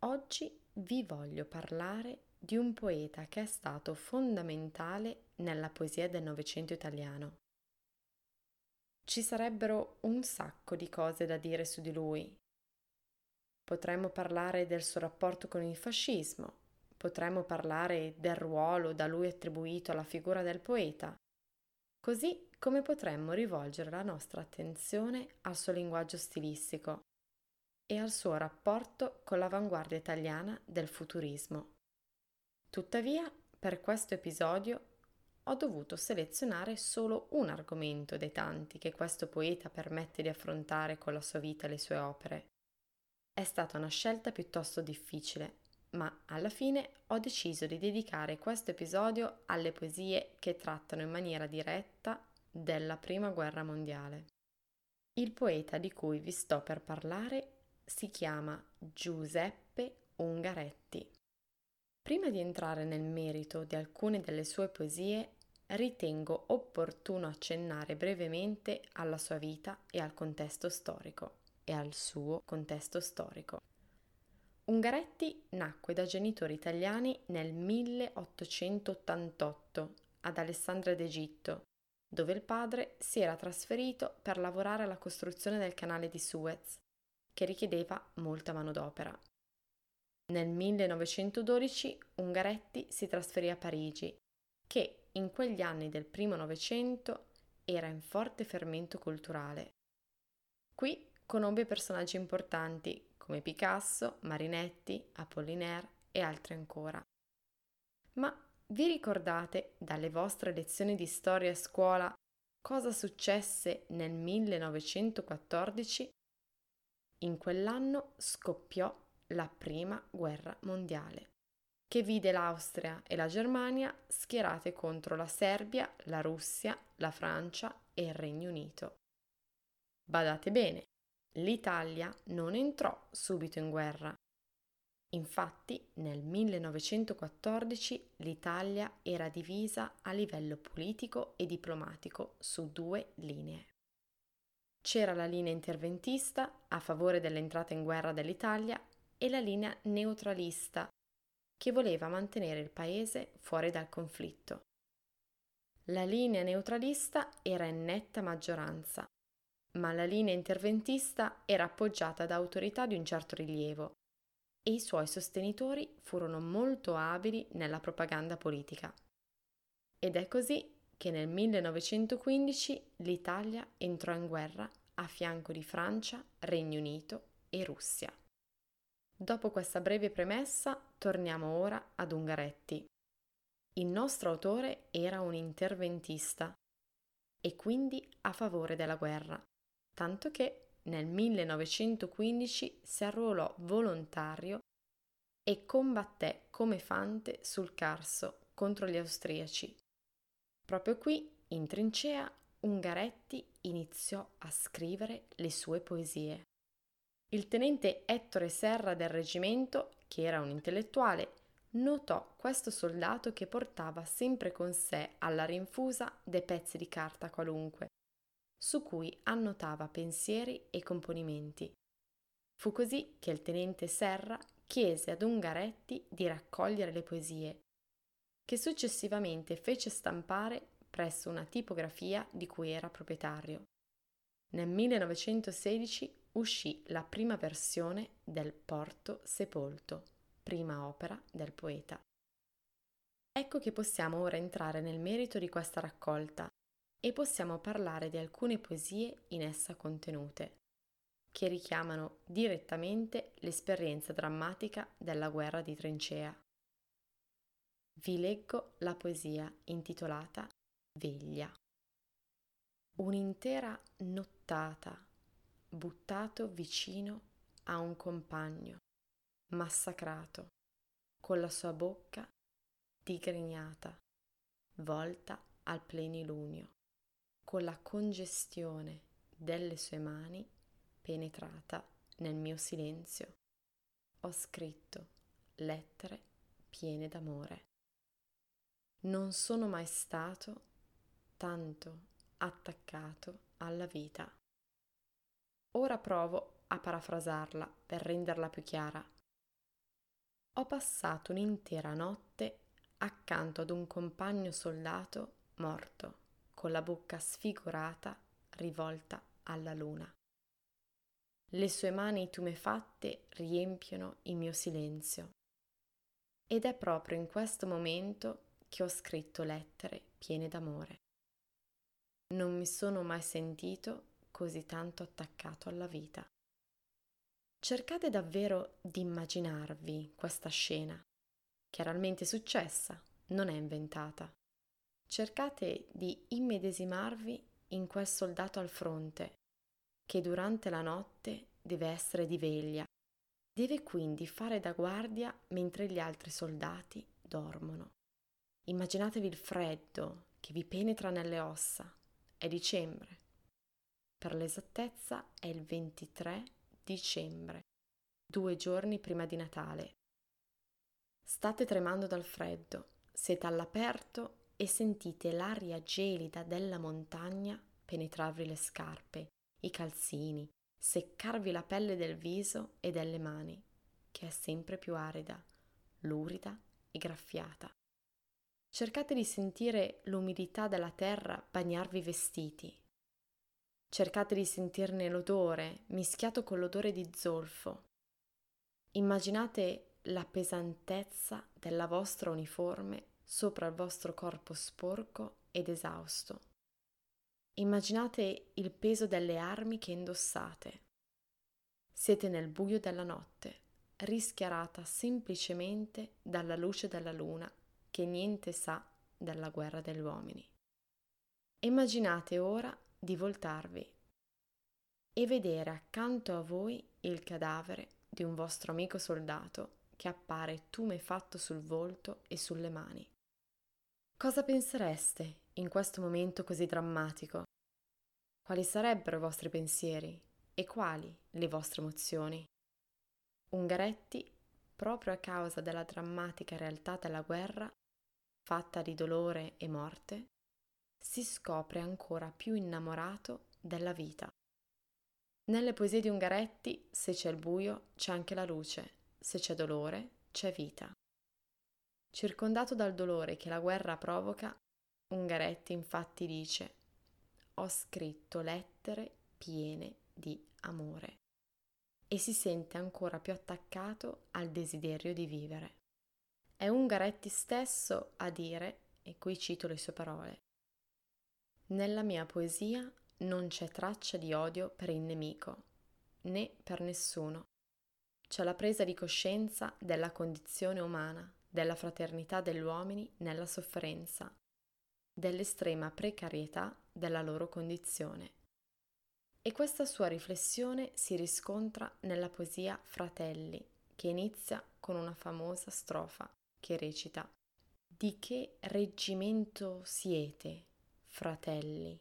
Oggi vi voglio parlare di un poeta che è stato fondamentale nella poesia del Novecento italiano. Ci sarebbero un sacco di cose da dire su di lui. Potremmo parlare del suo rapporto con il fascismo, potremmo parlare del ruolo da lui attribuito alla figura del poeta, così come potremmo rivolgere la nostra attenzione al suo linguaggio stilistico, e al suo rapporto con l'avanguardia italiana del futurismo. Tuttavia, per questo episodio ho dovuto selezionare solo un argomento dei tanti che questo poeta permette di affrontare con la sua vita e le sue opere. È stata una scelta piuttosto difficile, ma alla fine ho deciso di dedicare questo episodio alle poesie che trattano in maniera diretta della Prima Guerra Mondiale. Il poeta di cui vi sto per parlare si chiama Giuseppe Ungaretti. Prima di entrare nel merito di alcune delle sue poesie, ritengo opportuno accennare brevemente alla sua vita e al contesto storico e al suo contesto storico. Ungaretti nacque da genitori italiani nel 1888 ad Alessandria d'Egitto, dove il padre si era trasferito per lavorare alla costruzione del canale di Suez che richiedeva molta manodopera. Nel 1912 Ungaretti si trasferì a Parigi, che in quegli anni del primo Novecento era in forte fermento culturale. Qui conobbe personaggi importanti come Picasso, Marinetti, Apollinaire e altri ancora. Ma vi ricordate dalle vostre lezioni di storia a scuola cosa successe nel 1914? In quell'anno scoppiò la Prima Guerra Mondiale, che vide l'Austria e la Germania schierate contro la Serbia, la Russia, la Francia e il Regno Unito. Badate bene, l'Italia non entrò subito in guerra. Infatti nel 1914 l'Italia era divisa a livello politico e diplomatico su due linee. C'era la linea interventista a favore dell'entrata in guerra dell'Italia e la linea neutralista che voleva mantenere il paese fuori dal conflitto. La linea neutralista era in netta maggioranza, ma la linea interventista era appoggiata da autorità di un certo rilievo e i suoi sostenitori furono molto abili nella propaganda politica. Ed è così che nel 1915 l'Italia entrò in guerra a fianco di Francia, Regno Unito e Russia. Dopo questa breve premessa torniamo ora ad Ungaretti. Il nostro autore era un interventista e quindi a favore della guerra, tanto che nel 1915 si arruolò volontario e combatté come fante sul Carso contro gli austriaci Proprio qui, in trincea, Ungaretti iniziò a scrivere le sue poesie. Il tenente Ettore Serra del reggimento, che era un intellettuale, notò questo soldato che portava sempre con sé alla rinfusa dei pezzi di carta qualunque, su cui annotava pensieri e componimenti. Fu così che il tenente Serra chiese ad Ungaretti di raccogliere le poesie che successivamente fece stampare presso una tipografia di cui era proprietario. Nel 1916 uscì la prima versione del Porto Sepolto, prima opera del poeta. Ecco che possiamo ora entrare nel merito di questa raccolta e possiamo parlare di alcune poesie in essa contenute, che richiamano direttamente l'esperienza drammatica della guerra di trincea vi leggo la poesia intitolata Veglia. Un'intera nottata buttato vicino a un compagno, massacrato, con la sua bocca digrignata, volta al plenilunio, con la congestione delle sue mani penetrata nel mio silenzio. Ho scritto lettere piene d'amore. Non sono mai stato tanto attaccato alla vita. Ora provo a parafrasarla per renderla più chiara. Ho passato un'intera notte accanto ad un compagno soldato morto, con la bocca sfigurata rivolta alla luna. Le sue mani tumefatte riempiono il mio silenzio. Ed è proprio in questo momento che ho scritto lettere piene d'amore. Non mi sono mai sentito così tanto attaccato alla vita. Cercate davvero di immaginarvi questa scena, realmente successa, non è inventata. Cercate di immedesimarvi in quel soldato al fronte, che durante la notte deve essere di veglia, deve quindi fare da guardia mentre gli altri soldati dormono. Immaginatevi il freddo che vi penetra nelle ossa, è dicembre. Per l'esattezza è il 23 dicembre, due giorni prima di Natale. State tremando dal freddo, siete all'aperto e sentite l'aria gelida della montagna penetrarvi le scarpe, i calzini, seccarvi la pelle del viso e delle mani, che è sempre più arida, lurida e graffiata. Cercate di sentire l'umidità della terra bagnarvi i vestiti. Cercate di sentirne l'odore mischiato con l'odore di zolfo. Immaginate la pesantezza della vostra uniforme sopra il vostro corpo sporco ed esausto. Immaginate il peso delle armi che indossate. Siete nel buio della notte, rischiarata semplicemente dalla luce della luna che niente sa della guerra degli uomini. Immaginate ora di voltarvi e vedere accanto a voi il cadavere di un vostro amico soldato che appare tumefatto sul volto e sulle mani. Cosa pensereste in questo momento così drammatico? Quali sarebbero i vostri pensieri e quali le vostre emozioni? Ungaretti, proprio a causa della drammatica realtà della guerra, fatta di dolore e morte, si scopre ancora più innamorato della vita. Nelle poesie di Ungaretti, se c'è il buio, c'è anche la luce, se c'è dolore, c'è vita. Circondato dal dolore che la guerra provoca, Ungaretti infatti dice Ho scritto lettere piene di amore e si sente ancora più attaccato al desiderio di vivere. È Ungaretti stesso a dire, e qui cito le sue parole, Nella mia poesia non c'è traccia di odio per il nemico, né per nessuno. C'è la presa di coscienza della condizione umana, della fraternità degli uomini nella sofferenza, dell'estrema precarietà della loro condizione. E questa sua riflessione si riscontra nella poesia Fratelli, che inizia con una famosa strofa che recita Di che reggimento siete, fratelli?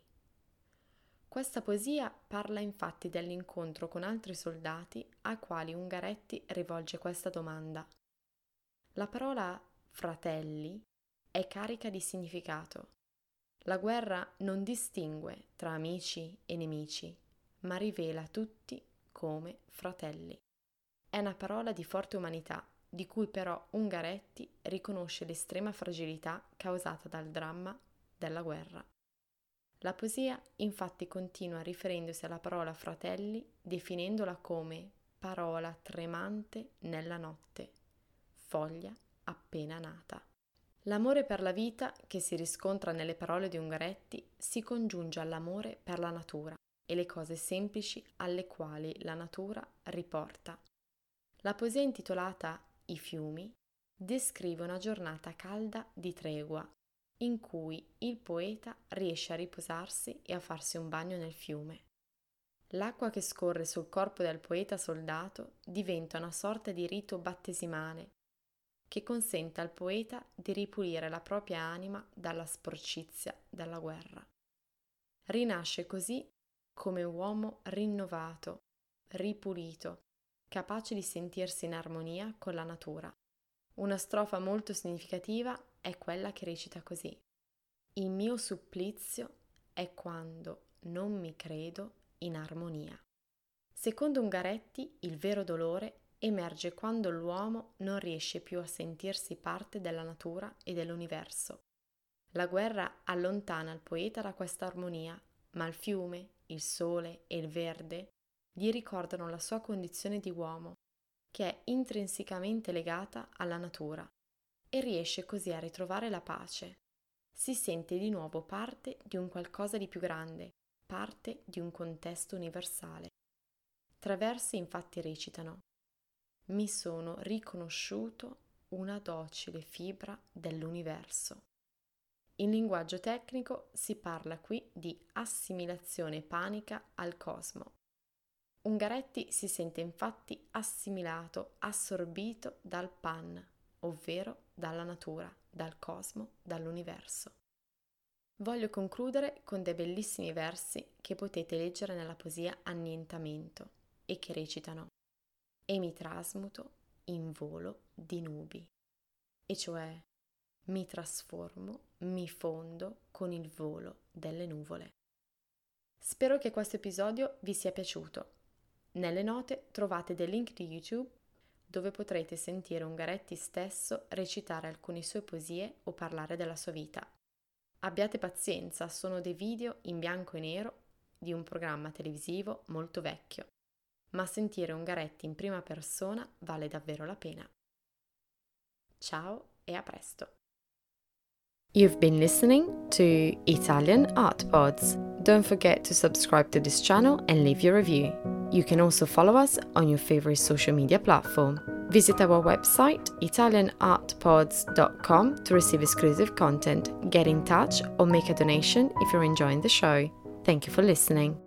Questa poesia parla infatti dell'incontro con altri soldati ai quali Ungaretti rivolge questa domanda. La parola fratelli è carica di significato. La guerra non distingue tra amici e nemici, ma rivela tutti come fratelli. È una parola di forte umanità di cui però Ungaretti riconosce l'estrema fragilità causata dal dramma della guerra. La poesia infatti continua riferendosi alla parola fratelli definendola come parola tremante nella notte, foglia appena nata. L'amore per la vita, che si riscontra nelle parole di Ungaretti, si congiunge all'amore per la natura e le cose semplici alle quali la natura riporta. La poesia intitolata i fiumi, descrive una giornata calda di tregua, in cui il poeta riesce a riposarsi e a farsi un bagno nel fiume. L'acqua che scorre sul corpo del poeta soldato diventa una sorta di rito battesimale che consente al poeta di ripulire la propria anima dalla sporcizia della guerra. Rinasce così come uomo rinnovato, ripulito, capace di sentirsi in armonia con la natura. Una strofa molto significativa è quella che recita così. Il mio supplizio è quando non mi credo in armonia. Secondo Ungaretti, il vero dolore emerge quando l'uomo non riesce più a sentirsi parte della natura e dell'universo. La guerra allontana il poeta da questa armonia, ma il fiume, il sole e il verde gli ricordano la sua condizione di uomo, che è intrinsecamente legata alla natura, e riesce così a ritrovare la pace. Si sente di nuovo parte di un qualcosa di più grande, parte di un contesto universale. Tre versi infatti recitano Mi sono riconosciuto una docile fibra dell'universo. In linguaggio tecnico si parla qui di assimilazione panica al cosmo. Ungaretti si sente infatti assimilato, assorbito dal pan, ovvero dalla natura, dal cosmo, dall'universo. Voglio concludere con dei bellissimi versi che potete leggere nella poesia Annientamento e che recitano E mi trasmuto in volo di nubi, e cioè mi trasformo, mi fondo con il volo delle nuvole. Spero che questo episodio vi sia piaciuto. Nelle note trovate dei link di YouTube dove potrete sentire Ungaretti stesso recitare alcune sue poesie o parlare della sua vita. Abbiate pazienza, sono dei video in bianco e nero di un programma televisivo molto vecchio, ma sentire Ungaretti in prima persona vale davvero la pena. Ciao e a presto! You've been listening to Italian Art Pods. Don't forget to subscribe to this channel and leave your review. You can also follow us on your favorite social media platform. Visit our website italianartpods.com to receive exclusive content, get in touch, or make a donation if you're enjoying the show. Thank you for listening.